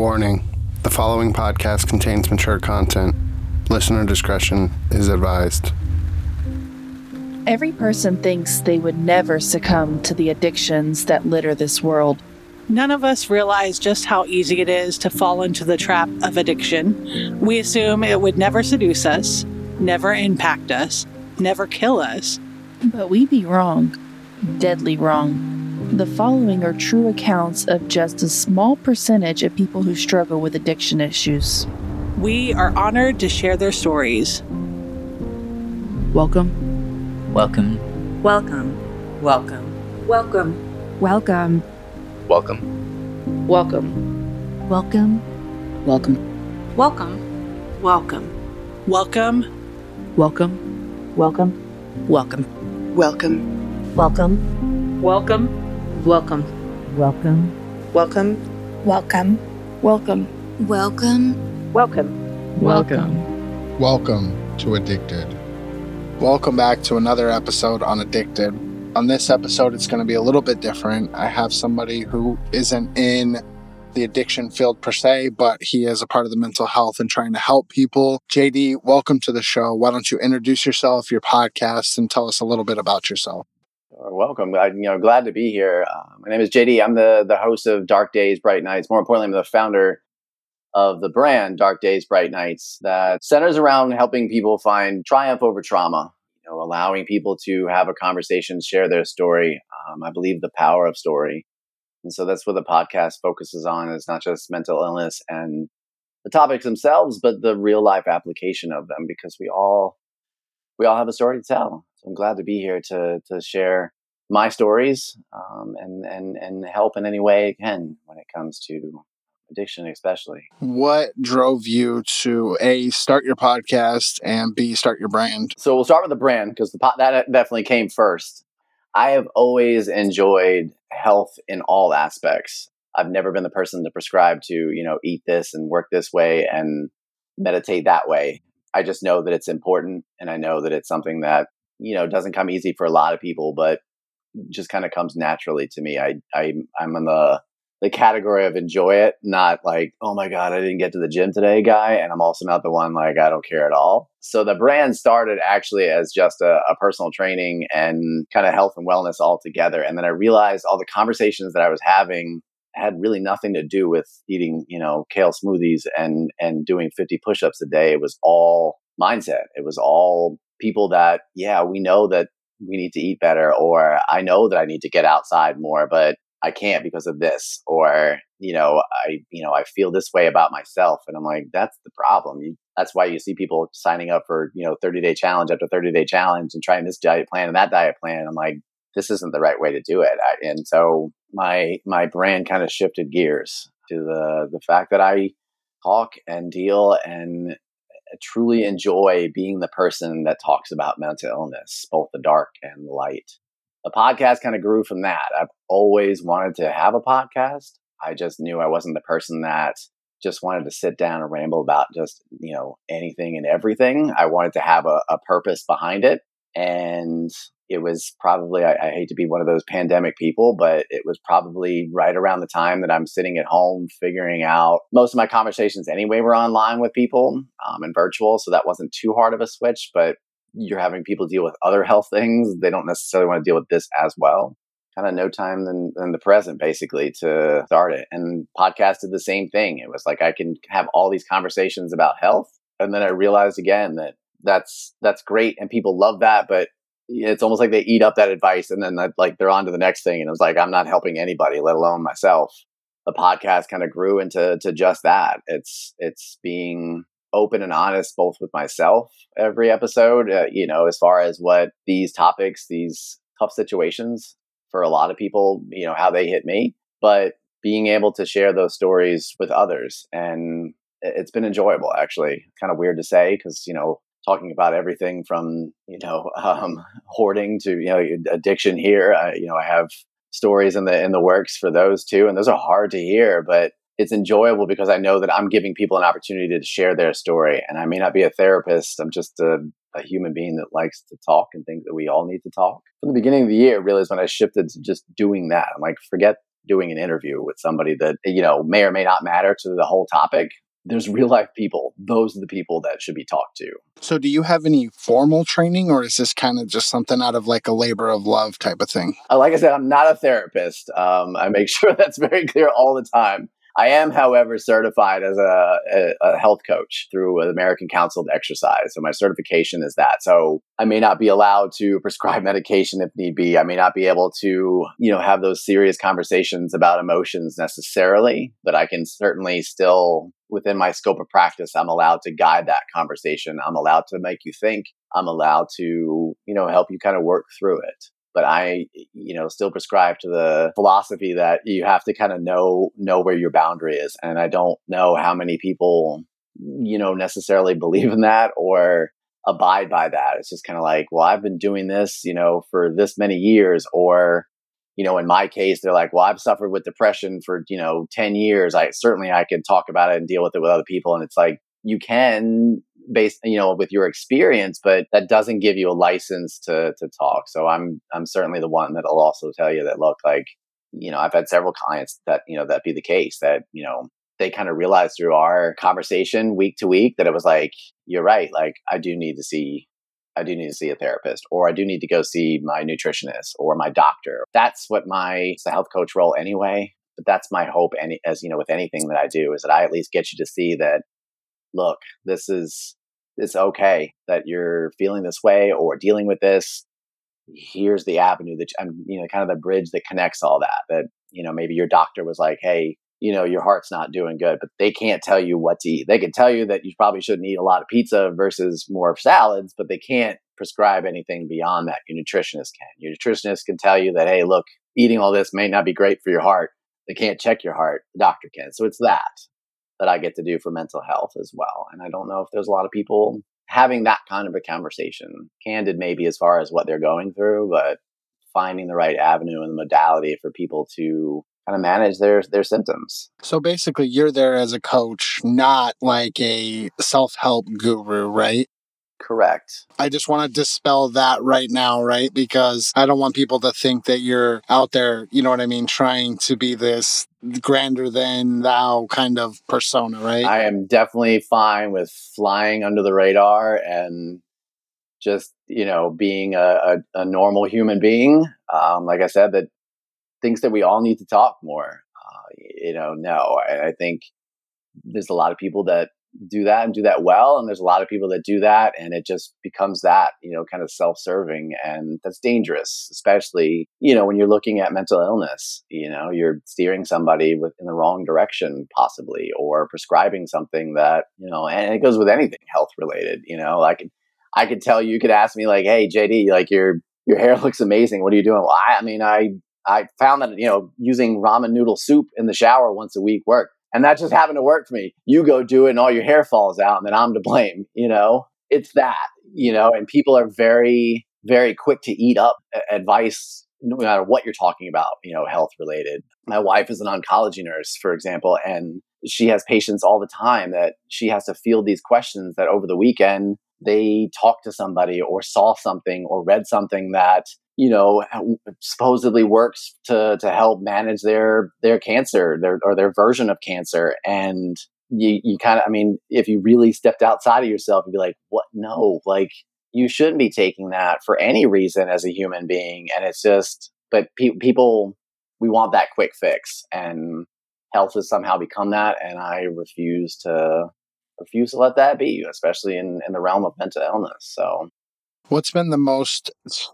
Warning the following podcast contains mature content. Listener discretion is advised. Every person thinks they would never succumb to the addictions that litter this world. None of us realize just how easy it is to fall into the trap of addiction. We assume it would never seduce us, never impact us, never kill us. But we'd be wrong, deadly wrong. The following are true accounts of just a small percentage of people who struggle with addiction issues. We are honored to share their stories. Welcome. Welcome. Welcome. Welcome. Welcome. Welcome. Welcome. Welcome. Welcome. Welcome. Welcome. Welcome. Welcome. Welcome. Welcome. Welcome. Welcome. Welcome. Welcome. Welcome. Welcome. Welcome. Welcome. Welcome. Welcome. Welcome. Welcome. Welcome to Addicted. Welcome back to another episode on Addicted. On this episode, it's going to be a little bit different. I have somebody who isn't in the addiction field per se, but he is a part of the mental health and trying to help people. JD, welcome to the show. Why don't you introduce yourself, your podcast, and tell us a little bit about yourself? Welcome. I, you know, glad to be here. Uh, my name is JD. I'm the the host of Dark Days, Bright Nights. More importantly, I'm the founder of the brand Dark Days, Bright Nights that centers around helping people find triumph over trauma. You know, allowing people to have a conversation, share their story. Um, I believe the power of story, and so that's what the podcast focuses on. Is not just mental illness and the topics themselves, but the real life application of them, because we all we all have a story to tell. So I'm glad to be here to to share my stories um, and and and help in any way I can when it comes to addiction, especially. What drove you to a start your podcast and b start your brand? So we'll start with the brand because the pot that definitely came first. I have always enjoyed health in all aspects. I've never been the person to prescribe to you know eat this and work this way and meditate that way. I just know that it's important and I know that it's something that, you know, doesn't come easy for a lot of people, but just kind of comes naturally to me. I, I I'm in the the category of enjoy it, not like, oh my God, I didn't get to the gym today guy. And I'm also not the one like, I don't care at all. So the brand started actually as just a, a personal training and kind of health and wellness all together. And then I realized all the conversations that I was having had really nothing to do with eating, you know, kale smoothies and and doing 50 push-ups a day. It was all mindset. It was all people that, yeah, we know that we need to eat better or I know that I need to get outside more, but I can't because of this or you know I you know I feel this way about myself and I'm like that's the problem. That's why you see people signing up for, you know, 30 day challenge after 30 day challenge and trying this diet plan and that diet plan. I'm like this isn't the right way to do it. I, and so my my brand kind of shifted gears to the the fact that I talk and deal and truly enjoy being the person that talks about mental illness, both the dark and the light. The podcast kind of grew from that. I've always wanted to have a podcast. I just knew I wasn't the person that just wanted to sit down and ramble about just, you know, anything and everything. I wanted to have a, a purpose behind it. And it was probably I, I, hate to be one of those pandemic people but it was probably right around the time that i'm sitting at home figuring out most of my conversations anyway were online with people um, and virtual so that wasn't too hard of a switch but you're having people deal with other health things they don't necessarily want to deal with this as well. Kind of no time than, than the present basically to start it and podcast did the same thing. It was like i can have all these conversations about health and then i realized again that that's that's great and people love that but it's almost like they eat up that advice and then like they're on to the next thing. And it was like, I'm not helping anybody, let alone myself. The podcast kind of grew into to just that. It's it's being open and honest both with myself every episode, uh, you know, as far as what these topics, these tough situations for a lot of people, you know, how they hit me, but being able to share those stories with others and it's been enjoyable actually. Kind of weird to say because, you know, talking about everything from you know um, hoarding to you know addiction here. I, you know, I have stories in the in the works for those too, and those are hard to hear, but it's enjoyable because I know that I'm giving people an opportunity to share their story. And I may not be a therapist; I'm just a, a human being that likes to talk and think that we all need to talk. From the beginning of the year, really, is when I shifted to just doing that. I'm like, forget doing an interview with somebody that, you know, may or may not matter to the whole topic. There's real life people. Those are the people that should be talked to. So, do you have any formal training, or is this kind of just something out of like a labor of love type of thing? Uh, Like I said, I'm not a therapist. Um, I make sure that's very clear all the time. I am, however, certified as a, a, a health coach through the American Council of Exercise. So my certification is that. So I may not be allowed to prescribe medication if need be. I may not be able to, you know, have those serious conversations about emotions necessarily, but I can certainly still, within my scope of practice, I'm allowed to guide that conversation. I'm allowed to make you think. I'm allowed to, you know, help you kind of work through it but I, you know, still prescribe to the philosophy that you have to kind of know know where your boundary is. And I don't know how many people, you know, necessarily believe in that or abide by that. It's just kind of like, well, I've been doing this, you know, for this many years, or you know, in my case, they're like, well, I've suffered with depression for you know ten years. I certainly I can talk about it and deal with it with other people, and it's like you can based you know with your experience but that doesn't give you a license to to talk. So i'm i'm certainly the one that'll also tell you that look like you know i've had several clients that you know that be the case that you know they kind of realized through our conversation week to week that it was like you're right. Like i do need to see I do need to see a therapist, or I do need to go see my nutritionist or my doctor. That's what my health coach role anyway. But that's my hope, any as you know, with anything that I do, is that I at least get you to see that look, this is it's okay that you're feeling this way or dealing with this. Here's the avenue that I'm, you know, kind of the bridge that connects all that. That you know, maybe your doctor was like, hey, you know, your heart's not doing good, but they can't tell you what to eat. They can tell you that you probably shouldn't eat a lot of pizza versus more salads, but they can't prescribe anything beyond that. Your nutritionist can. Your nutritionist can tell you that, hey, look, eating all this may not be great for your heart. They can't check your heart. The doctor can. So it's that that I get to do for mental health as well. And I don't know if there's a lot of people having that kind of a conversation, candid maybe as far as what they're going through, but finding the right avenue and the modality for people to kind of manage their their symptoms. So basically, you're there as a coach, not like a self help guru, right? Correct. I just want to dispel that right now, right? Because I don't want people to think that you're out there, you know what I mean, trying to be this grander than thou kind of persona, right? I am definitely fine with flying under the radar and just, you know, being a, a, a normal human being. Um, like I said, that thinks that we all need to talk more. Uh, you know, no, I, I think there's a lot of people that do that and do that well and there's a lot of people that do that and it just becomes that you know kind of self-serving and that's dangerous especially you know when you're looking at mental illness you know you're steering somebody with in the wrong direction possibly or prescribing something that you know and it goes with anything health related you know like i could tell you, you could ask me like hey jd like your your hair looks amazing what are you doing well i, I mean i i found that you know using ramen noodle soup in the shower once a week worked and that just happened to work for me. You go do it and all your hair falls out and then I'm to blame, you know? It's that, you know, and people are very, very quick to eat up advice no matter what you're talking about, you know, health related. My wife is an oncology nurse, for example, and she has patients all the time that she has to field these questions that over the weekend they talked to somebody or saw something or read something that you know supposedly works to to help manage their their cancer their or their version of cancer. And you you kind of i mean if you really stepped outside of yourself you'd be like what? No like you shouldn't be taking that for any reason as a human being. And it's just but pe- people we want that quick fix and health has somehow become that and i refuse to refuse to let that be especially in in the realm of mental illness. So What's been the most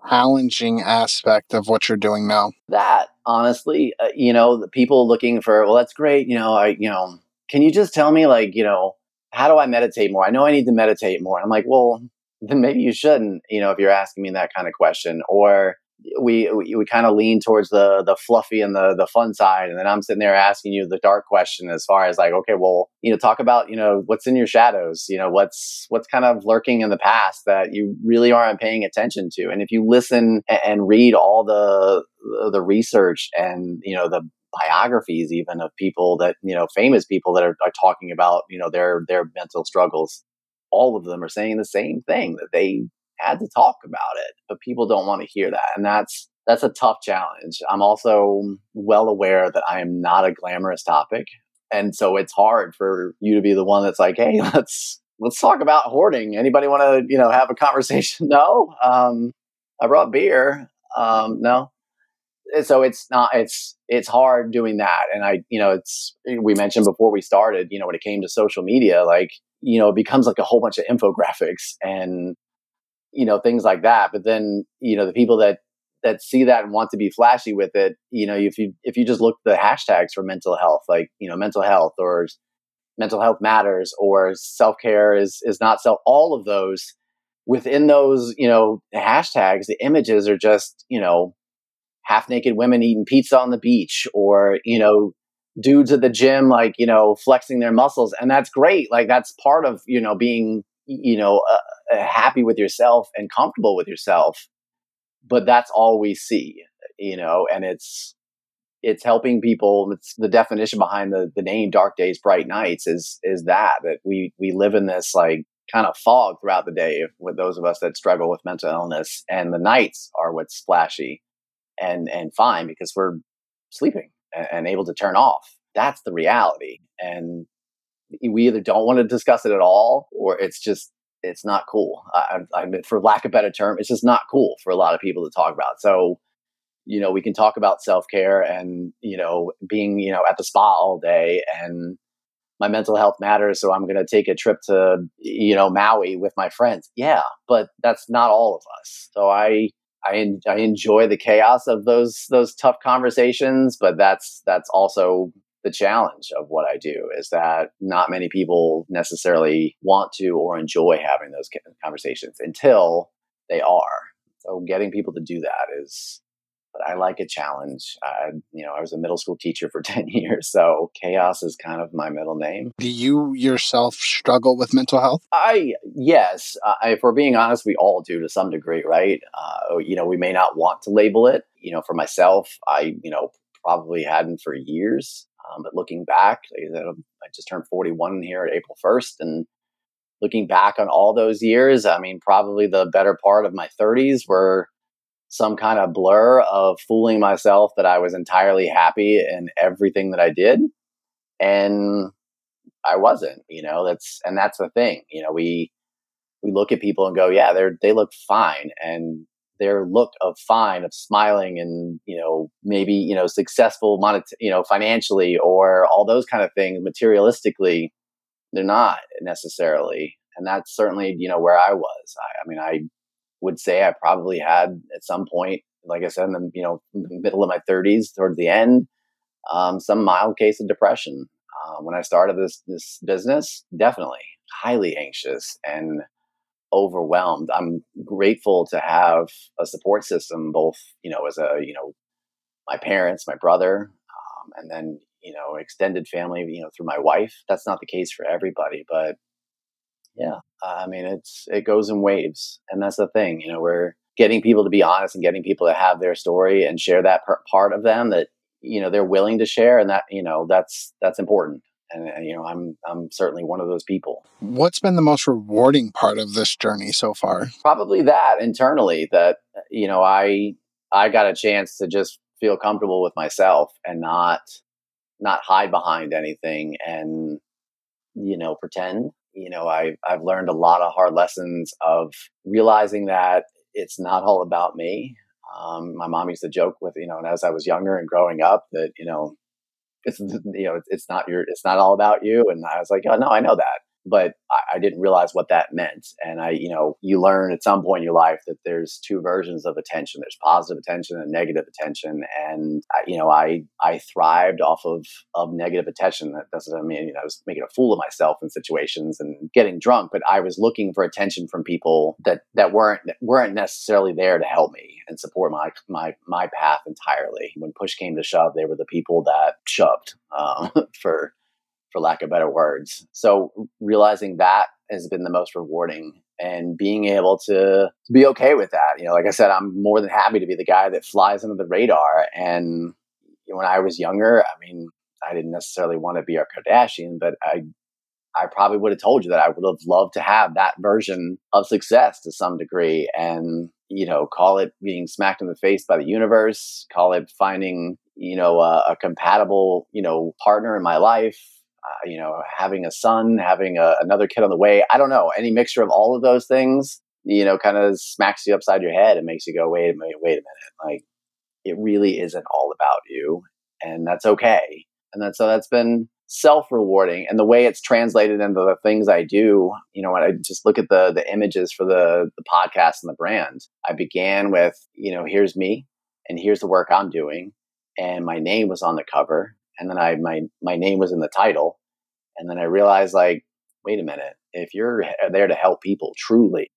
challenging aspect of what you're doing now? that honestly uh, you know people looking for well that's great you know i you know can you just tell me like you know how do i meditate more i know i need to meditate more i'm like well then maybe you shouldn't you know if you're asking me that kind of question or we we, we kind of lean towards the the fluffy and the the fun side and then i'm sitting there asking you the dark question as far as like okay well you know talk about you know what's in your shadows you know what's what's kind of lurking in the past that you really aren't paying attention to and if you listen and, read all the the research and you know the biographies even of people that you know famous people that are, are talking about you know their their mental struggles all of them are saying the same thing that they had to talk about it but people don't want to hear that and that's that's a tough challenge. I'm also well aware that I am not a glamorous topic. And so it's hard for you to be the one that's like, hey, let's let's talk about hoarding. Anybody want to, you know, have a conversation? No. Um, I brought beer. Um, no. So it's not it's it's hard doing that. And I, you know, it's we mentioned before we started, you know, when it came to social media, like, you know, it becomes like a whole bunch of infographics and you know, things like that. But then, you know, the people that that see that and want to be flashy with it, you know, if you if you just look the hashtags for mental health, like you know, mental health or mental health matters or self care is is not self, all of those within those you know hashtags, the images are just you know half naked women eating pizza on the beach or you know dudes at the gym like you know flexing their muscles and that's great like that's part of you know being you know uh, uh happy with yourself and comfortable with yourself but that's all we see, you know, and it's it's helping people. It's the definition behind the the name "Dark Days, Bright Nights" is is that that we we live in this like kind of fog throughout the day with those of us that struggle with mental illness, and the nights are what's splashy and and fine because we're sleeping and, and able to turn off. That's the reality, and we either don't want to discuss it at all, or it's just it's not cool. I, I mean, for lack of better term, it's just not cool for a lot of people to talk about. So, you know, we can talk about self care and you know being you know at the spa all day and my mental health matters, so I'm going to take a trip to you know Maui with my friends. Yeah, but that's not all of us. So I I, I enjoy the chaos of those those tough conversations, but that's that's also the challenge of what I do is that not many people necessarily want to or enjoy having those conversations until they are. So getting people to do that is but I like a challenge. I, you know, I was a middle school teacher for 10 years, so chaos is kind of my middle name. Do you yourself struggle with mental health? I, yes. Uh, if we're being honest, we all do to some degree, right? Uh, you know, we may not want to label it. You know, for myself, I, you know, probably hadn't for years. Um, but looking back, I just turned 41 here at April 1st. And looking back on all those years, I mean, probably the better part of my 30s were some kind of blur of fooling myself that I was entirely happy in everything that I did. And I wasn't, you know, that's, and that's the thing, you know, we, we look at people and go, yeah, they're, they look fine. And their look of fine of smiling and you know maybe you know successful monet- you know financially or all those kind of things materialistically they're not necessarily. And that's certainly you know where i was. I, I mean i would say i probably had at some point like i said in the you know middle of my 30s towards the end um, some mild case of depression. Uh, when i started this this business definitely highly anxious and overwhelmed. I'm grateful to have a support system, both you know, as a you know, my parents, my brother, um, and then you know, extended family, you know, through my wife. That's not the case for everybody, but yeah, I mean, it's it goes in waves, and that's the thing. You know, we're getting people to be honest and getting people to have their story and share that part of them that you know they're willing to share, and that you know that's that's important and, and, you know i'm i'm certainly one of those people. What's been the most rewarding part of this journey so far? Probably that internally that you know i i got a chance to just feel comfortable with myself and not not hide behind anything and you know pretend. You know i i've learned a lot of hard lessons of realizing that it's not all about me. Um, my mom used to joke with you know and as i was younger and growing up that you know it's you know it's, not your it's not all about you. And i was like oh no i know that but I, I, didn't realize what that meant. And I, you know, you learn at some point in your life that there's two versions of attention. There's positive attention and negative attention. And I, you know, I I thrived off of of negative attention. That doesn't mean you know I was making a fool of myself in situations and getting drunk, but I was looking for attention from people that that weren't weren't necessarily there to help me and support my my my path entirely. When push came to shove, they were the people that shoved um, for for lack of better words. So realizing that has been the most rewarding and being able to, to be okay with that. You know, like I said, I'm more than happy to be the guy that flies under the radar. And when I was younger, I mean, I didn't necessarily want to be a Kardashian, but I I probably would have told you that I would have loved to have that version of success to some degree. And, you know, call it being smacked in the face by the universe, call it finding, you know, a, compatible, you know, partner in my life, Uh, you know, having a son, having a, another kid on the way. I don't know. Any mixture of all of those things, you know, kind of smacks you upside your head and makes you go, wait a minute, wait a minute. Like, it really isn't all about you. And that's okay. And that's, so that's been self rewarding. And the way it's translated into the things I do, you know, when I just look at the, the images for the, the podcast and the brand, I began with, you know, here's me and here's the work I'm doing. And my name was on the cover. And then I, my, my name was in the title. And then I realized like, wait a minute, if you're uh, there to help people truly,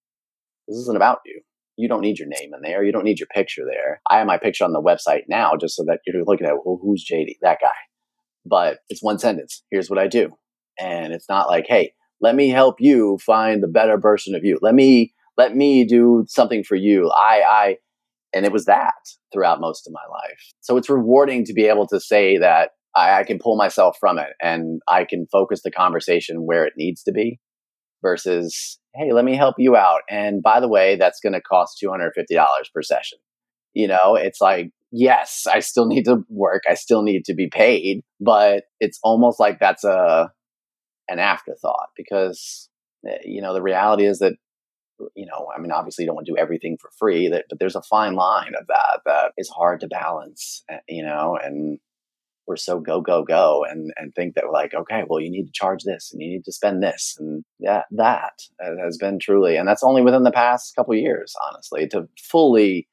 this isn't about you. You don't need your name in there. You don't need your picture there. I have my picture on the website now just so that you're looking at, well, who's JD? That guy. But it's one sentence. Here's what I do. And it's not like, hey, let me help you find the better version of you. Let me let me do something for you. I I and it was that throughout most of my life. So it's rewarding to be able to say that I, I can pull myself from it and I can focus the conversation where it needs to be versus hey, let me help you out. And by the way, that's going to cost $250 per session. You know, it's like, yes, I still need to work. I still need to be paid, but it's almost like that's a, an afterthought because, eh, you know, the reality is that, you know, I mean, obviously you don't want to do everything for free, that, but there's a fine line of that that is hard to balance, eh, you know, and we're so go go go and and think that we're like okay well you need to charge this and you need to spend this and yeah that has been truly and that's only within the past couple years honestly to fully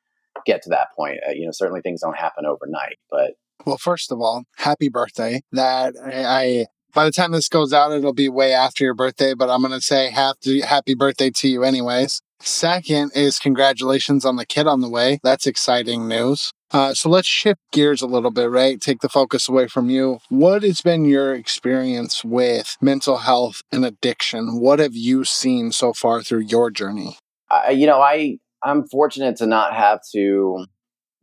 get to that point uh, you know certainly things don't happen overnight but well first of all happy birthday that I, I by the time this goes out, it'll be way after your birthday, but I'm going to say happy, happy birthday to you anyways. Second is congratulations on the kid on the way. That's exciting news. Uh, so let's shift gears a little bit, right? Take the focus away from you. What has been your experience with mental health and addiction? What have you seen so far through your journey? Uh, you know, I I'm fortunate to not have to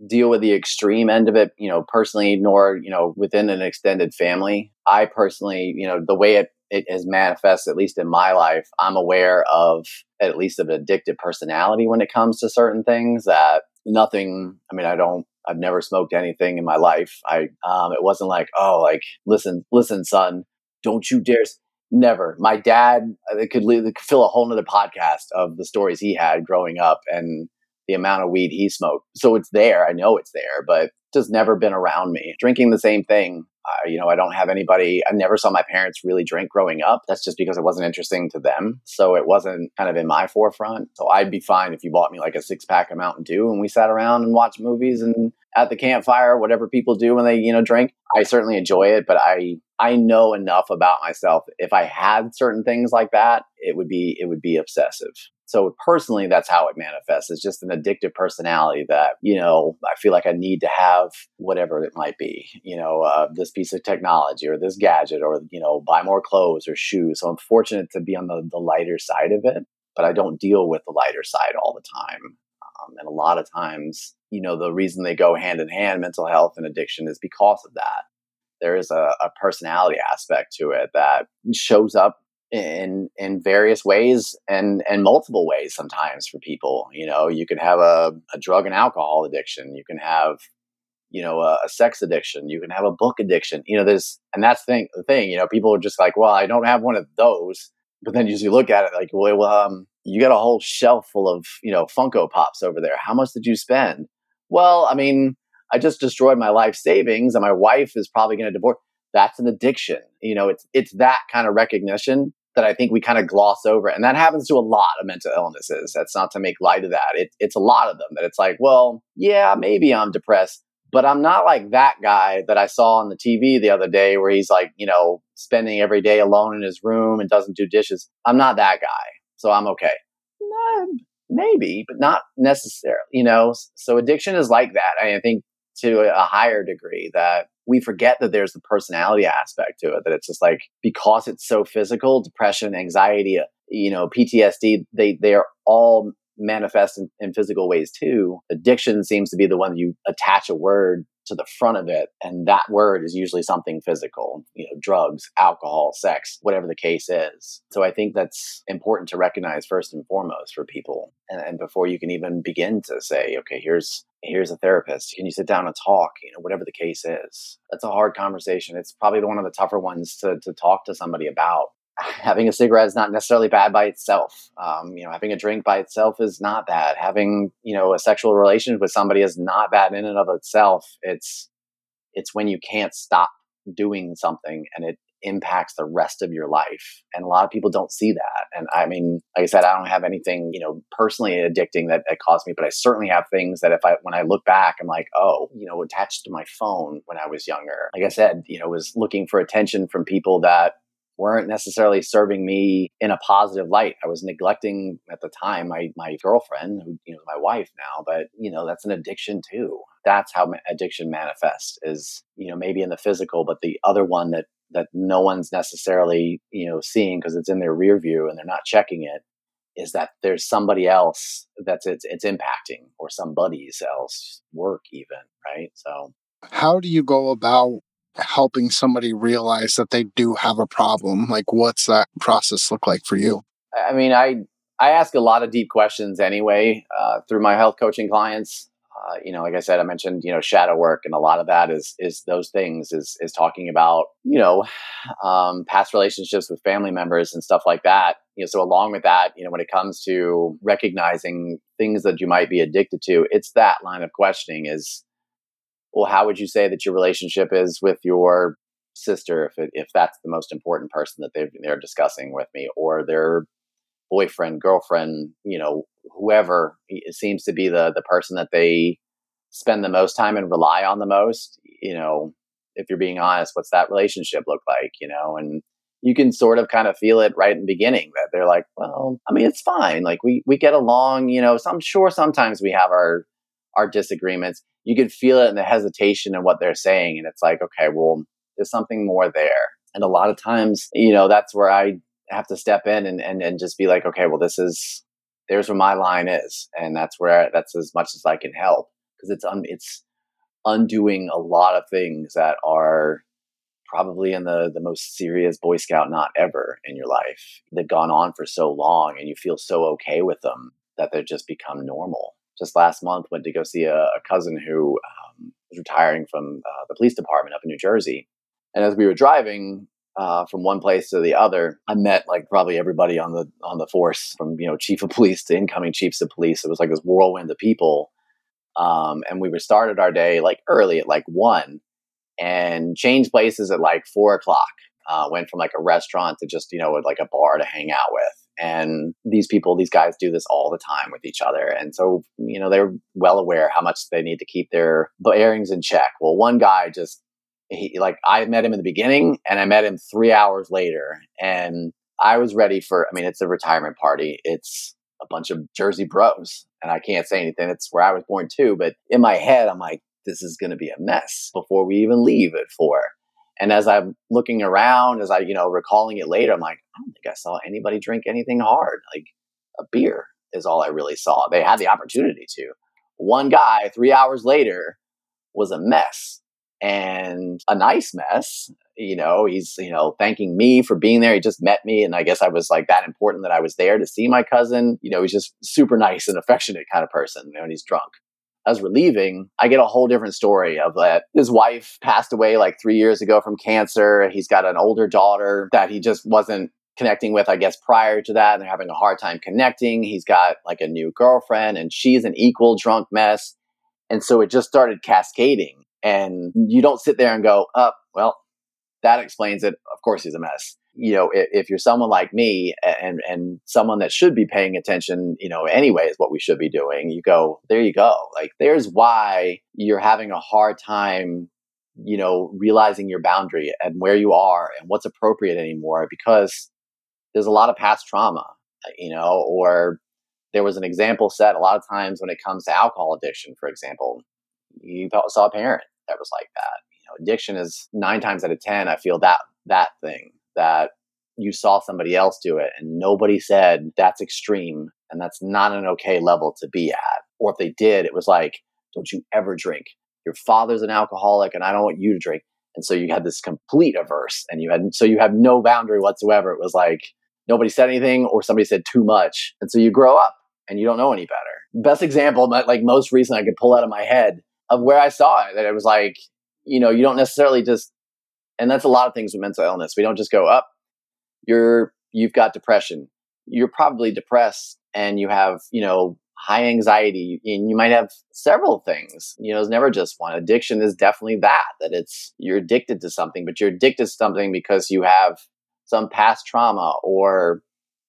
deal with the extreme end of it, you know, personally, nor you know within an extended family. I personally, you know, the way it it has manifested, at least in my life, I'm aware of at least of an addictive personality when it comes to certain things that nothing i mean i don't I've never smoked anything in my life. I um, it wasn't like oh like listen listen son, don't you dare. Never. My dad uh, it could, it could fill a whole nother podcast of the stories he had growing up and the amount of weed he smoked. So it's there. I know it's there, but just never been around me. Drinking the same thing you know, I don't have anybody. I never saw my parents really drink growing up. That's just because it wasn't interesting to them. So it wasn't kind of in my forefront. So I'd be fine if you bought me like a six pack of Mountain Dew and we sat around and watched movies and at the campfire, whatever people do when they, you know, drink. I certainly enjoy it, but I I know enough about myself. If I had certain things like that, it would be it would be obsessive. So personally, that's how it manifests. It's just an addictive personality that, you know, I feel like I need to have whatever it might be, you know, uh, this piece of technology or this gadget or, you know, buy more clothes or shoes. So I'm fortunate to be on the, the lighter side of it, but I don't deal with the lighter side all the time. Um, and a lot of times, you know, the reason they go hand in hand, mental health and addiction, is because of that. There is a, a personality aspect to it that shows up in in various ways and and multiple ways sometimes for people you know? You can have a, a drug and alcohol addiction you can have you know a, a, sex addiction you can have a book addiction you know there's and that's the thing the thing you know people are just like well i don't have one of those. But then you look at it like well um you got a whole shelf full of you know funko pops over there. How much did you spend well i mean i just destroyed my life savings and my wife is probably going to divorce that's an addiction you know it's it's that kind of recognition that I think we kind of gloss over. And that happens to a lot of mental illnesses. That's not to make light of that. It, it's a lot of them that it's like, well, yeah, maybe I'm depressed, but I'm not like that guy that I saw on the TV the other day where he's like, you know, spending every day alone in his room and doesn't do dishes. I'm not that guy. So I'm okay. Maybe, but not necessarily, you know? So addiction is like that. I think to a higher degree that we forget that there's the personality aspect to it that it's just like because it's so physical depression anxiety uh, you know ptsd they they are all manifest in, in physical ways too addiction seems to be the one you attach a word to the front of it. And that word is usually something physical, you know, drugs, alcohol, sex, whatever the case is. So I think that's important to recognize first and foremost for people. And, and before you can even begin to say, okay, here's here's a therapist. Can you sit down and talk? You know, whatever the case is. That's a hard conversation. It's probably one of the tougher ones to, to talk to somebody about having a cigarette is not necessarily bad by itself. Um, you know, having a drink by itself is not bad. Having you know a sexual relationship with somebody is not bad in and of itself. It's it's when you can't stop doing something and it impacts the rest of your life. And a lot of people don't see that. And I mean, like I said, I don't have anything, you know, personally addicting that, that caused me, but I certainly have things that if I, when I look back, I'm like, oh, you know, attached to my phone when I was younger. Like I said, you know, was looking for attention from people that weren't necessarily serving me in a positive light. I was neglecting at the time my my girlfriend, who you know my wife now, but you know that's an addiction too. That's how addiction manifests is you know maybe in the physical, but the other one that that no one's necessarily you know seeing because it's in their rear view and they're not checking it is that there's somebody else that's it's it's impacting or somebody's else work even right so how do you go about helping somebody realize that they do have a problem? Like, what's that process look like for you? I mean, I I ask a lot of deep questions anyway uh, through my health coaching clients. Uh, you know, like I said, I mentioned you know shadow work, and a lot of that is is those things is is talking about you know um, past relationships with family members and stuff like that. You know, so along with that, you know, when it comes to recognizing things that you might be addicted to, it's that line of questioning is well, how would you say that your relationship is with your sister if it, if that's the most important person that they they're discussing with me or their boyfriend, girlfriend, you know, whoever seems to be the the person that they spend the most time and rely on the most, you know, if you're being honest, what's that relationship look like, you know, and you can sort of kind of feel it right in the beginning that they're like, well, I mean, it's fine. Like we we get along, you know. So I'm sure sometimes we have our our disagreements you can feel it in the hesitation in what they're saying. And it's like, okay, well, there's something more there. And a lot of times, you know, that's where I have to step in and, and, and just be like, okay, well, this is, there's where my line is. And that's where, that's as much as I can help because it's, un, it's undoing a lot of things that are probably in the, the most serious Boy Scout not ever in your life. They've gone on for so long and you feel so okay with them that they've just become normal just last month went to go see a, a cousin who um, was retiring from uh, the police department up in New Jersey. And as we were driving uh, from one place to the other, I met like probably everybody on the on the force, from you know chief of police to incoming chiefs of police. It was like this whirlwind of people. Um, and we were started our day like early at like one, and changed places at like four o'clock. Uh, went from like a restaurant to just you know like a bar to hang out with and these people these guys do this all the time with each other. And so you know they're well aware how much they need to keep their bearings in check. Well one guy just he like i met him in the beginning and i met him three hours later. And i was ready for i mean it's a retirement party. It's a bunch of jersey bros. And i can't say anything. It's where i was born too. But in my head i'm like this is going to be a mess before we even leave at four and as I'm looking around, as I, you know, recalling it later, I'm like, I don't think I saw anybody drink anything hard. Like a beer is all I really saw. They had the opportunity to. One guy, three hours later, was a mess and a nice mess. You know, he's, you know, thanking me for being there. He just met me. And I guess I was like that important that I was there to see my cousin. You know, he's just super nice and affectionate kind of person, you know, and he's drunk as we're leaving, I get a whole different story of that his wife passed away like three years ago from cancer. He's got an older daughter that he just wasn't connecting with, I guess, prior to that. And they're having a hard time connecting. He's got like a new girlfriend and she's an equal drunk mess. And so it just started cascading. And you don't sit there and go, oh, well, that explains it. Of course he's a mess you know, if, if, you're someone like me and and someone that should be paying attention, you know, anyway is what we should be doing. You go, there you go. Like there's why you're having a hard time, you know, realizing your boundary and where you are and what's appropriate anymore because there's a lot of past trauma, uh, you know, or there was an example set a lot of times when it comes to alcohol addiction, for example, you saw a parent that was like that. You know, addiction is nine times out of ten, I feel that that thing that you saw somebody else do it and nobody said that's extreme and that's not an okay level to be at. Or if they did, it was like, don't you ever drink. your father's an alcoholic and I don't want you to drink. And so you had this complete averse and you had, so you have no boundary whatsoever. It was like nobody said anything or somebody said too much. And so you grow up and you don't know any better. Best example, like most recent I could pull out of my head of where I saw it, that it was like, you know, you don't necessarily just, and that's a lot of things with mental illness. We don't just go up, you're, you've got depression. You're probably depressed and you have, you know, high anxiety and you might have several things you know it's never just one addiction is definitely that that it's you're addicted to something but you're addicted to something because you have some past trauma or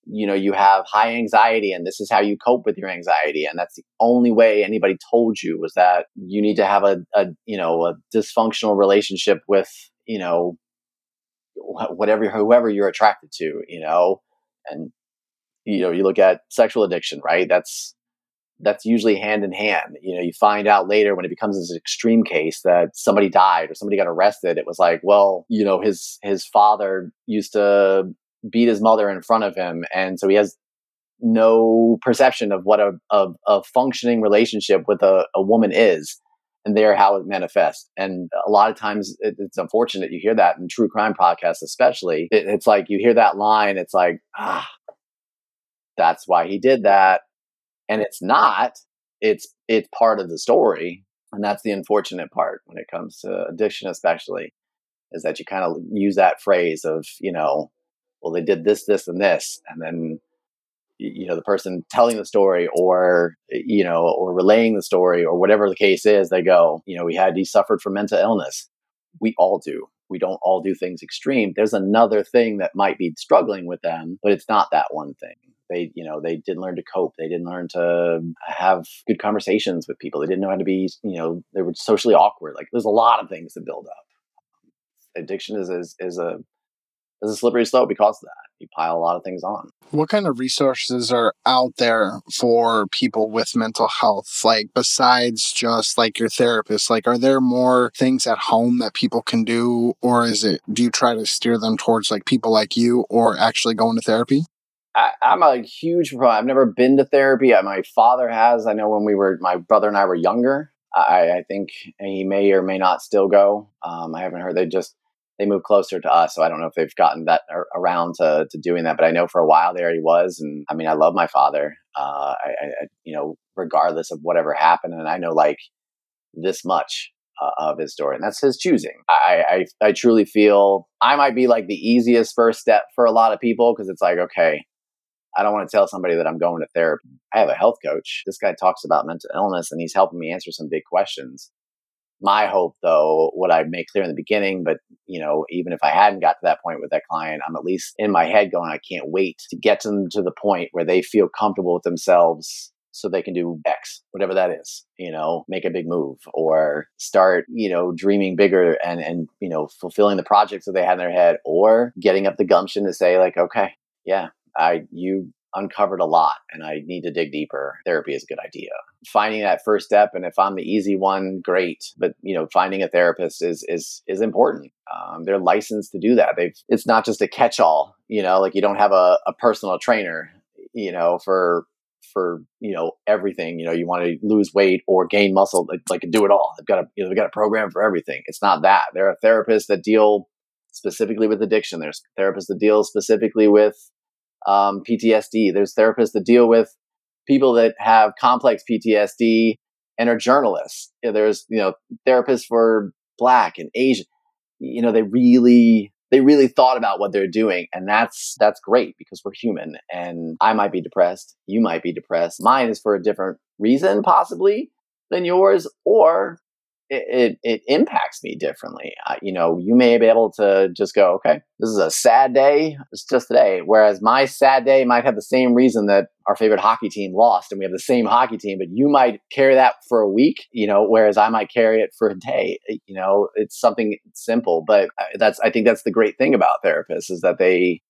you know you have high anxiety and this is how you cope with your anxiety and that's the only way anybody told you was that you need to have a, a you know a dysfunctional relationship with you know whatever whoever you're attracted to you know and you know you look at sexual addiction right that's that's usually hand in hand. You know, you find out later when it becomes this extreme case that somebody died or somebody got arrested. It was like, well, you know, his his father used to beat his mother in front of him, and so he has no perception of what a a, a functioning relationship with a, a woman is, and there how it manifests. And a lot of times, it, it's unfortunate you hear that in true crime podcasts, especially. It, it's like you hear that line, it's like ah. That's why he did that and it's not it's it's part of the story and that's the unfortunate part when it comes to addiction especially is that you kind of use that phrase of you know well they did this this and this and then you know the person telling the story or you know or relaying the story or whatever the case is they go you know we had he suffered from mental illness. We all do. We don't all do things extreme. There's another thing that might be struggling with them but it's not that one thing. They you know they didn't learn to cope. They didn't learn to have good conversations with people. They didn't know how to be you know they were socially awkward. Like there's a lot of things to build up. Addiction is is, is a is a slippery slope because of that you pile a lot of things on what kind of resources are out there for people with mental health like besides just like your therapist like are there more things at home that people can do or is it do you try to steer them towards like people like you or actually going to therapy I, am a huge. I've never been to therapy. My father has. I know when we were, my brother and I were younger. I, I think he may or may not still go. Um, I haven't heard. They just they moved closer to us, so I don't know if they've gotten that around to, to doing that. But I know for a while there he was, and I mean, I love my father. Uh, I, I, you know, regardless of whatever happened, and I know like this much uh, of his story, and that's his choosing. I, I I truly feel I might be like the easiest first step for a lot of people because it's like okay, I don't want to tell somebody that I'm going to therapy. I have a health coach. This guy talks about mental illness and he's helping me answer some big questions. My hope, though, what I made clear in the beginning, but you know, even if I hadn't got to that point with that client, I'm at least in my head going, I can't wait to get them to the point where they feel comfortable with themselves so they can do X, whatever that is, you know, make a big move or start, you know, dreaming bigger and, and, you know, fulfilling the projects that they had in their head or getting up the gumption to say like, okay, yeah, I you uncovered a lot and I need to dig deeper. Therapy is a good idea. Finding that first step and if I'm the easy one, great. But you know, finding a therapist is is is important. Um, they're licensed to do that. They've it's not just a catch all, you know, like you don't have a, a personal trainer, you know, for for you know everything you know you want to lose weight or gain muscle like, like do it all they've got a you know they've got a program for everything it's not that there are therapists that deal specifically with addiction there's therapists that deal specifically with um, PTSD. There's therapists that deal with people that have complex PTSD and are journalists. There's you know therapists for Black and Asian. You know they really they really thought about what they're doing, and that's that's great because we're human. And I might be depressed, you might be depressed. Mine is for a different reason, possibly than yours, or it, it, impacts me differently. Uh, you know, you may be able to just go, okay, this is a sad day. It's just today. Whereas my sad day might have the same reason that our favorite hockey team lost and we have the same hockey team, but you might carry that for a week, you know, whereas I might carry it for a day. You know, it's something simple, but uh, that's, I think that's the great thing about therapists is that they,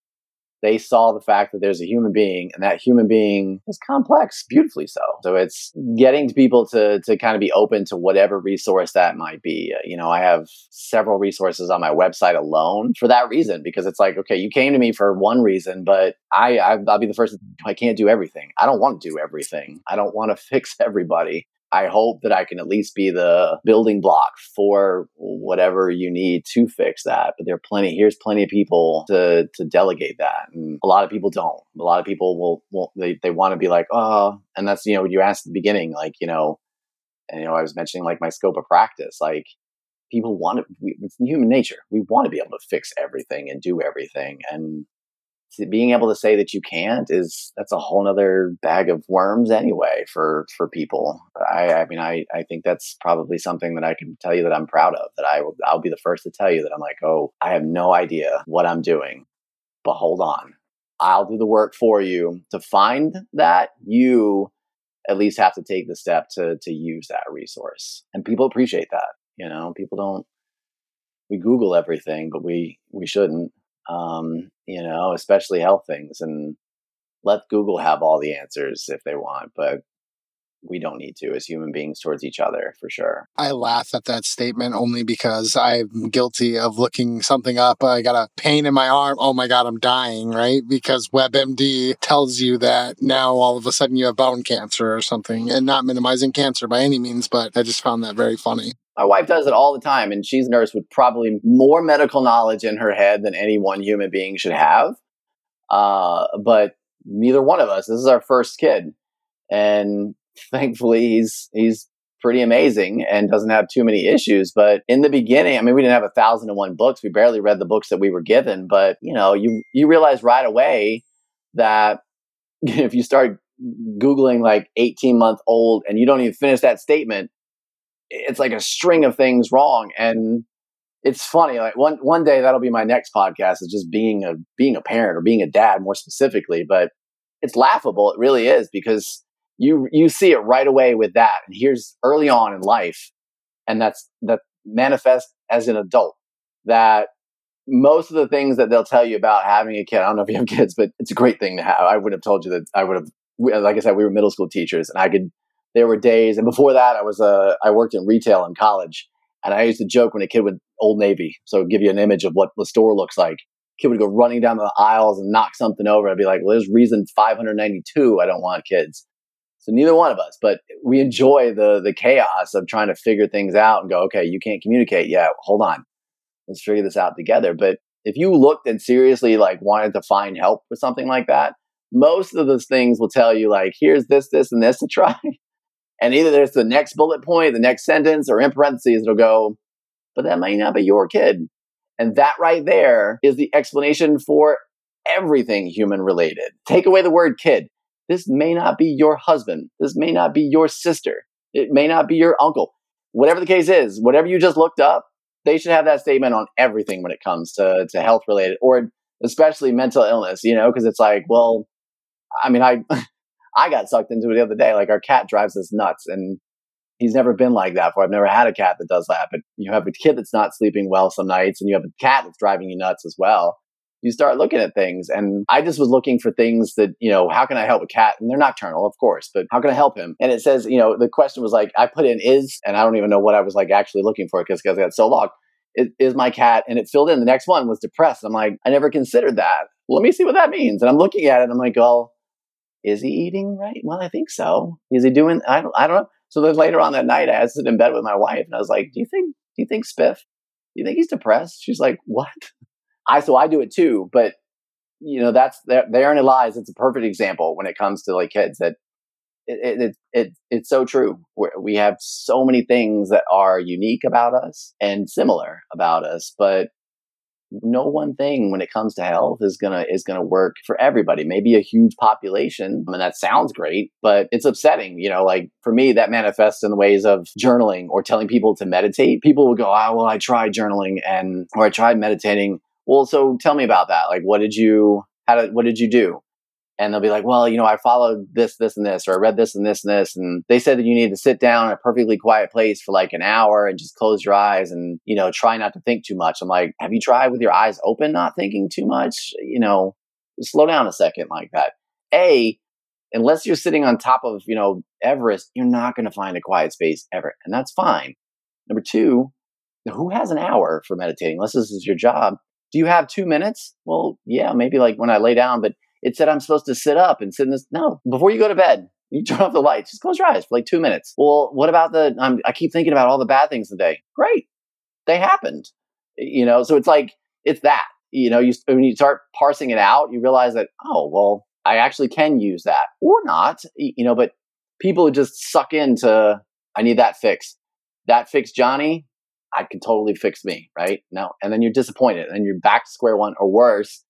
they saw the fact that there's a human being and that human being is complex, beautifully so. So it's getting to people to, to kind of be open to whatever resource that might be. Uh, you know, I have several resources on my website alone for that reason, because it's like, okay, you came to me for one reason, but I, I I'll be the first, I can't do everything. I don't want to do everything. I don't want to fix everybody. I hope that I can at least be the building block for whatever you need to fix that. But there are plenty, here's plenty of people to, to delegate that. And a lot of people don't. A lot of people will, will they, they want to be like, oh, and that's, you know, you asked at the beginning, like, you know, and, you know, I was mentioning like my scope of practice, like people want to, we, it's human nature. We want to be able to fix everything and do everything. And being able to say that you can't is that's a whole nother bag of worms anyway for for people. I i mean i i think that's probably something that i can tell you that i'm proud of that i will i'll be the first to tell you that i'm like oh i have no idea what i'm doing but hold on. I'll do the work for you. To find that you at least have to take the step to to use that resource. And people appreciate that you know? People don't we google everything but we we shouldn't um, you know, especially health things. And let Google have all the answers if they want, but we don't need to as human beings towards each other for sure. I laugh at that statement only because I'm guilty of looking something up. I got a pain in my arm. Oh my God, I'm dying, right? Because WebMD tells you that now all of a sudden you have bone cancer or something and not minimizing cancer by any means, but I just found that very funny. My wife does it all the time, and she's a nurse with probably more medical knowledge in her head than any one human being should have. Uh, but neither one of us. This is our first kid, and thankfully, he's he's pretty amazing and doesn't have too many issues. But in the beginning, I mean, we didn't have a thousand and one books. We barely read the books that we were given. But you know, you you realize right away that if you start googling like 18 month old and you don't even finish that statement it's like a string of things wrong and it's funny like one one day that'll be my next podcast is just being a being a parent or being a dad more specifically but it's laughable it really is because you you see it right away with that and here's early on in life and that's that manifest as an adult that most of the things that they'll tell you about having a kid i don't know if you have kids but it's a great thing to have i would have told you that i would have like i said we were middle school teachers and i could there were days, and before that, I was uh, I worked in retail in college, and I used to joke when a kid would Old Navy, so give you an image of what the store looks like. Kid would go running down the aisles and knock something over. I'd be like, "Well, there's reason 592. I don't want kids." So neither one of us, but we enjoy the the chaos of trying to figure things out and go, "Okay, you can't communicate yet. Hold on, let's figure this out together." But if you looked and seriously like wanted to find help with something like that, most of those things will tell you like, "Here's this, this, and this to try." And either there's the next bullet point, the next sentence, or in parentheses, it'll go, but that might not be your kid. And that right there is the explanation for everything human related. Take away the word kid. This may not be your husband. This may not be your sister. It may not be your uncle. Whatever the case is, whatever you just looked up, they should have that statement on everything when it comes to, to health related or especially mental illness, you know, because it's like, well, I mean, I I got sucked into it the other day. Like our cat drives us nuts and he's never been like that before. I've never had a cat that does that, but you have a kid that's not sleeping well some nights and you have a cat that's driving you nuts as well. You start looking at things and I just was looking for things that, you know, how can I help a cat? And they're nocturnal, of course, but how can I help him? And it says, you know, the question was like, I put in is, and I don't even know what I was like actually looking for because I got so logged. Is, is my cat and it filled in the next one was depressed i'm like i never considered that let me see what that means and i'm looking at it and i'm like oh is he eating right? Well, I think so. Is he doing? I don't. I don't know. So then later on that night, I was sitting in bed with my wife, and I was like, "Do you think? Do you think Spiff? Do you think he's depressed?" She's like, "What?" I so I do it too, but you know that's there. Therein it lies. It's a perfect example when it comes to like kids that it, it, it, it's so true. We're, we have so many things that are unique about us and similar about us, but no one thing when it comes to health is gonna is gonna work for everybody. Maybe a huge population, I mean that sounds great, but it's upsetting. You know, like for me, that manifests in the ways of journaling or telling people to meditate. People will go, "Oh, well, I tried journaling and or I tried meditating." Well, so tell me about that. Like, what did you? How did what did you do? And they'll be like, well, you know, I followed this, this, and this, or I read this and this and this. And they said that you need to sit down in a perfectly quiet place for like an hour and just close your eyes and, you know, try not to think too much. I'm like, have you tried with your eyes open, not thinking too much? You know, slow down a second like that. A, unless you're sitting on top of, you know, Everest, you're not going to find a quiet space ever. And that's fine. Number two, who has an hour for meditating? Unless this is your job. Do you have two minutes? Well, yeah, maybe like when I lay down, but it said I'm supposed to sit up and sit in this. No, before you go to bed, You turn off the lights, just close your eyes for like two minutes. Well, what about the, um, I keep thinking about all the bad things today. Great. They happened. You know, so it's like, it's that, you know, you, when you start parsing it out, you realize that, oh, well, I actually can use that or not, you know, but people just suck into, I need that fix. That fix Johnny, I can totally fix me, right? No. And then you're disappointed and you're back to square one or worse.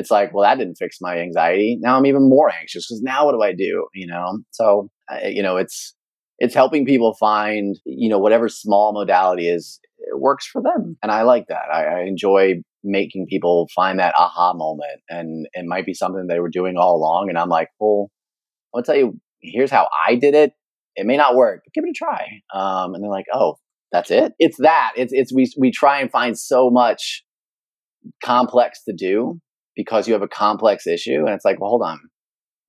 It's like, well, that didn't fix my anxiety. Now I'm even more anxious because now what do I do? You know? So, you know, it's, it's helping people find, you know, whatever small modality is, it works for them. And I like that. I, I enjoy making people find that aha moment. And it might be something they were doing all along. And I'm like, well, I'll tell you, here's how I did it. It may not work, but give it a try. Um, and they're like, oh, that's it. It's that. It's it's we we try and find so much complex to do because you have a complex issue, and it's like, well, hold on.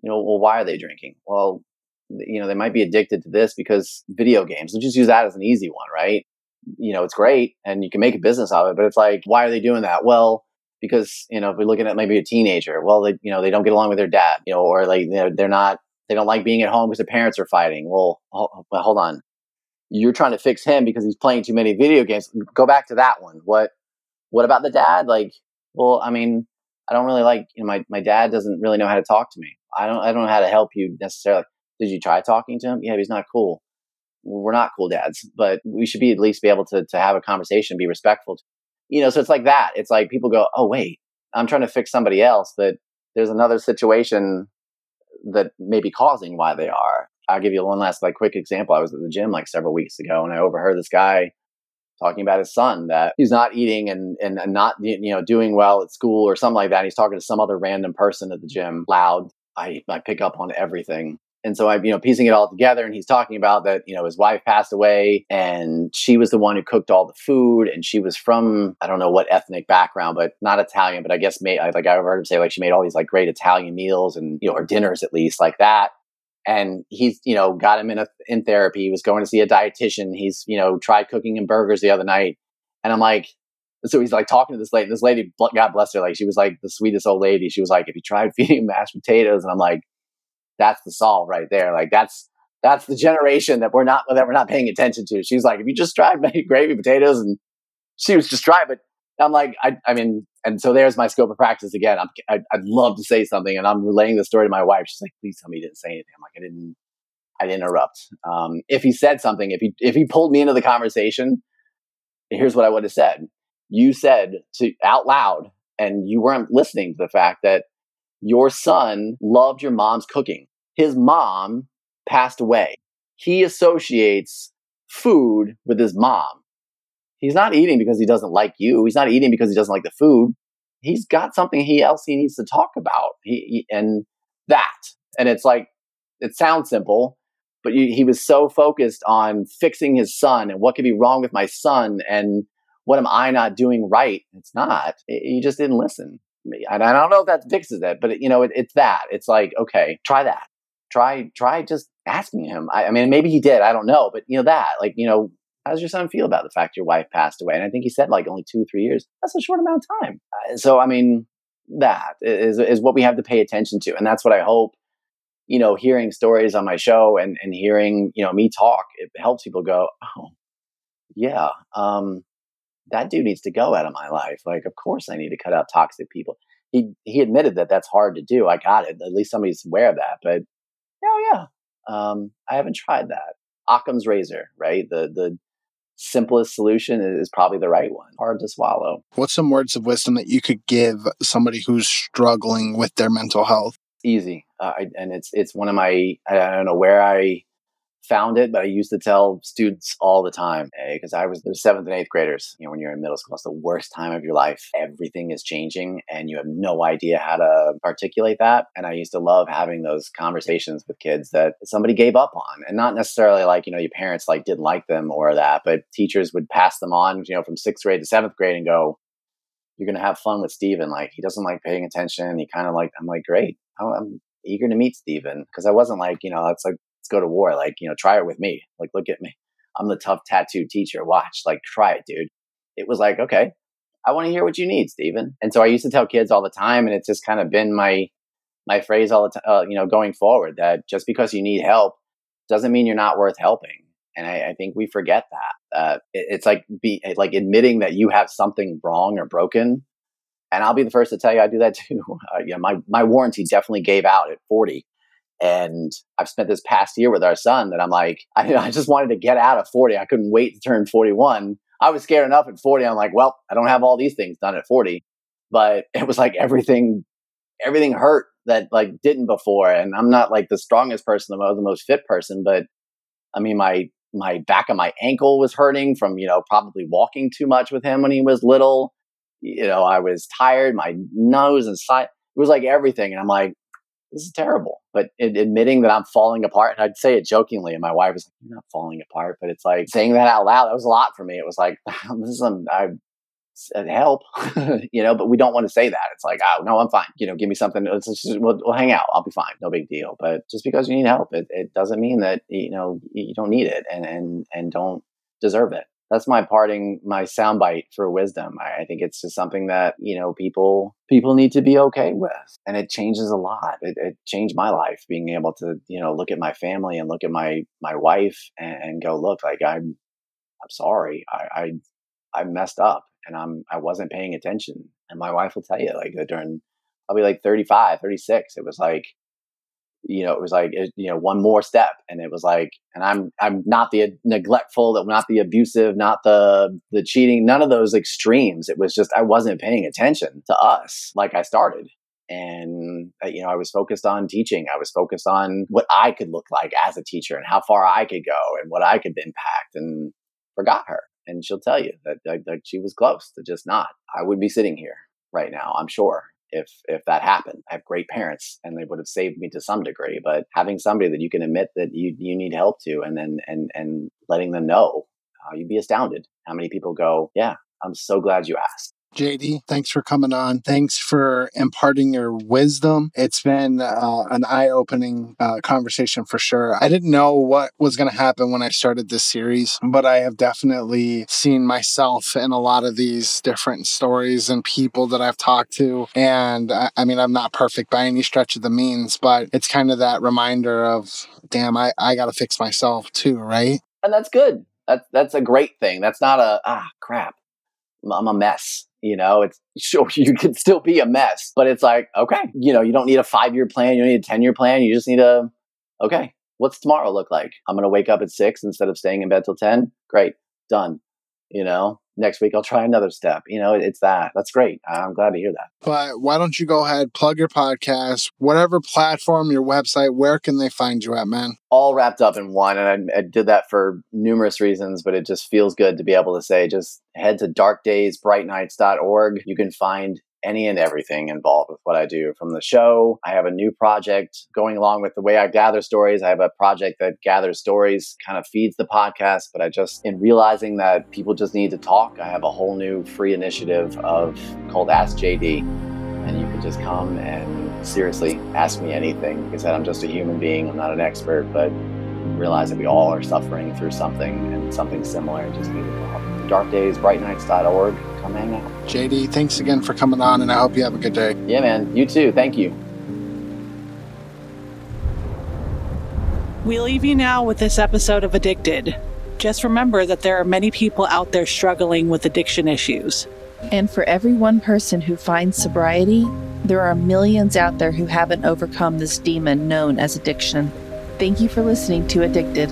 You know, well, why are they drinking? Well, you know, they might be addicted to this because video games. Let's just use that as an easy one, right? You know, it's great and you can make a business out of it, but it's like, why are they doing that? Well, because you know, if we're looking at maybe a teenager, well, they you know they don't get along with their dad, you know, or like they're, they're not they don't like being at home because their parents are fighting. Well, well, hold on, you're trying to fix him because he's playing too many video games. Go back to that one. What what about the dad? Like, well, I mean, I don't really like you know my, my dad doesn't really know how to talk to me. I don't I don't know how to help you necessarily. Did you try talking to him? Yeah, he's not cool. We're not cool dads, but we should be at least be able to to have a conversation, be respectful. To, you know, so it's like that. It's like people go, oh wait, I'm trying to fix somebody else, but there's another situation that may be causing why they are. I'll give you one last like quick example. I was at the gym like several weeks ago and I overheard this guy talking about his son that he's not eating and, and, and not you know doing well at school or something like that. He's talking to some other random person at the gym loud. I, I pick up on everything. And so I'm, you know, piecing it all together. And he's talking about that, you know, his wife passed away and she was the one who cooked all the food. And she was from, I don't know what ethnic background, but not Italian, but I guess made, like I've heard him say, like she made all these like great Italian meals and, you know, or dinners at least like that and he's you know got him in a in therapy. He was going to see a dietitian. He's you know tried cooking him burgers the other night. And i'm like so he's like talking to this lady. This lady god bless her like she was like the sweetest old lady. She was like if you tried feeding him mashed potatoes? And i'm like that's the solve right there. Like that's that's the generation that we're not that we're not paying attention to. She's like if you just tried gravy potatoes? And she was just trying but I'm like, I, I mean, and so there's my scope of practice again. I'm, I, would love to say something, and I'm relaying the story to my wife. She's like, "Please tell me you didn't say anything." I'm like, "I didn't. I didn't interrupt. Um, if he said something, if he if he pulled me into the conversation, here's what I would have said. You said to out loud, and you weren't listening to the fact that your son loved your mom's cooking. His mom passed away. He associates food with his mom he's not eating because he doesn't like you. He's not eating because he doesn't like the food. He's got something he else he needs to talk about. He, he and that, and it's like it sounds simple, but you, he was so focused on fixing his son and what could be wrong with my son and what am I not doing right? It's not. He just didn't listen. And I don't know if that fixes it, but it, you know, it, it's that. It's like, okay, try that. Try, try just asking him. I, I mean, maybe he did. I don't know, but you know that, like, you know, how does your son feel about the fact your wife passed away? And I think he said like only two, three years. That's a short amount of time. Uh, so, I mean, that is, is what we have to pay attention to. And that's what I hope, you know, hearing stories on my show and, and hearing, you know, me talk, it helps people go, oh, yeah, um, that dude needs to go out of my life. Like, of course I need to cut out toxic people. He, he admitted that that's hard to do. I got it. At least somebody's aware of that. But, oh, yeah, um, I haven't tried that. Occam's razor, right? The, the, simplest solution is probably the right one. Hard to swallow. What's some words of wisdom that you could give somebody who's struggling with their mental health? Easy, uh, I, and it's it's one of my I don't know where I found it, but I used to tell students all the time eh, because I was the seventh and eighth graders. You know, when you're in middle school, it's the worst time of your life. Everything is changing, and you have no idea how to articulate that. And I used to love having those conversations with kids that somebody gave up on, and not necessarily like you know your parents like didn't like them or that, but teachers would pass them on, you know, from sixth grade to seventh grade, and go, "You're gonna have fun with Steven. Like he doesn't like paying attention. He kind of like I'm like great. I'm eager to meet Steven because I wasn't like, you know, it's like go to war. Like, you know, try it with me. Like, look at me. I'm the tough tattoo teacher. Watch, like, try it, dude. It was like, okay, I want to hear what you need, Steven. And so I used to tell kids all the time, and it's just kind of been my my phrase all the time, uh, you know, going forward that just because you need help doesn't mean you're not worth helping. And I, I think we forget that. Uh, it, it's like be like admitting that you have something wrong or broken. And I'll be the first to tell you I do that too. Uh, you know, my my warranty definitely gave out at 40. And I've spent this past year with our son that I'm like, I, I just wanted to get out of 40. I couldn't wait to turn 41. I was scared enough at 40. I'm like, well, I don't have all these things done at 40. But it was like everything, everything hurt that like didn't before. And I'm not like the strongest person, the most, the most fit person, but I mean, my, my back of my ankle was hurting from, you know, probably walking too much with him when he was little. You know, I was tired, my nose and side, it was like everything. And I'm like, this is terrible. But it, admitting that I'm falling apart, and I'd say it jokingly, and my wife was like, "You're not falling apart," but it's like saying that out loud. That was a lot for me. It was like, "This is um, I said help," you know. But we don't want to say that. It's like, "Oh no, I'm fine." You know, give me something. Let's just we'll, we'll hang out. I'll be fine. No big deal. But just because you need help, it, it doesn't mean that you know you don't need it and and and don't deserve it that's my parting my soundbite for wisdom. I, I, think it's just something that you know people people need to be okay with. And it changes a lot. It, it, changed my life being able to you know look at my family and look at my my wife and, and go look like i'm i'm sorry. I, I i messed up and i'm i wasn't paying attention. And my wife will tell you like during i'll be like 35 36 it was like you know, it was like, you know, one more step. And it was like, and I'm, I'm not the neglectful, that not the abusive, not the, the cheating, none of those extremes. It was just, I wasn't paying attention to us like I started. And, uh, you know, I was focused on teaching. I was focused on what I could look like as a teacher and how far I could go and what I could impact and forgot her. And she'll tell you that, that she was close to just not. I would be sitting here right now, I'm sure if if that happened. I have great parents and they would have saved me to some degree, but having somebody that you can admit that you you need help to and then and and letting them know, uh, you'd be astounded how many people go, "Yeah, I'm so glad you asked." JD, thanks for coming on. Thanks for imparting your wisdom. It's been uh, an eye opening uh, conversation for sure. I didn't know what was going to happen when I started this series, but I have definitely seen myself in a lot of these different stories and people that I've talked to. And I, I mean, I'm not perfect by any stretch of the means, but it's kind of that reminder of, damn, I, I got to fix myself too, right? And that's good. That's, that's a great thing. That's not a, ah, crap. I'm a mess you know, it's sure you can still be a mess, but it's like, okay, you know, you don't need a five year plan. You don't need a 10 year plan. You just need a, okay, what's tomorrow look like? I'm going to wake up at six instead of staying in bed till 10. Great. Done. You know, next week I'll try another step. You know, it's that. That's great. I'm glad to hear that. But why don't you go ahead, plug your podcast, whatever platform, your website, where can they find you at, man? All wrapped up in one. And I, I did that for numerous reasons, but it just feels good to be able to say just head to darkdaysbrightnights.org. You can find any and everything involved with what I do from the show. I have a new project going along with the way I gather stories. I have a project that gathers stories, kind of feeds the podcast, but I just, in realizing that people just need to talk, I have a whole new free initiative of called Ask JD. And you can just come and seriously ask me anything. Like I said, I'm just a human being, I'm not an expert, but realize that we all are suffering through something and something similar and just need help. Darkdaysbrightnights.org come hang out. JD, thanks again for coming on, and I hope you have a good day. Yeah, man. You too. Thank you. We leave you now with this episode of Addicted. Just remember that there are many people out there struggling with addiction issues. And for every one person who finds sobriety, there are millions out there who haven't overcome this demon known as addiction. Thank you for listening to Addicted.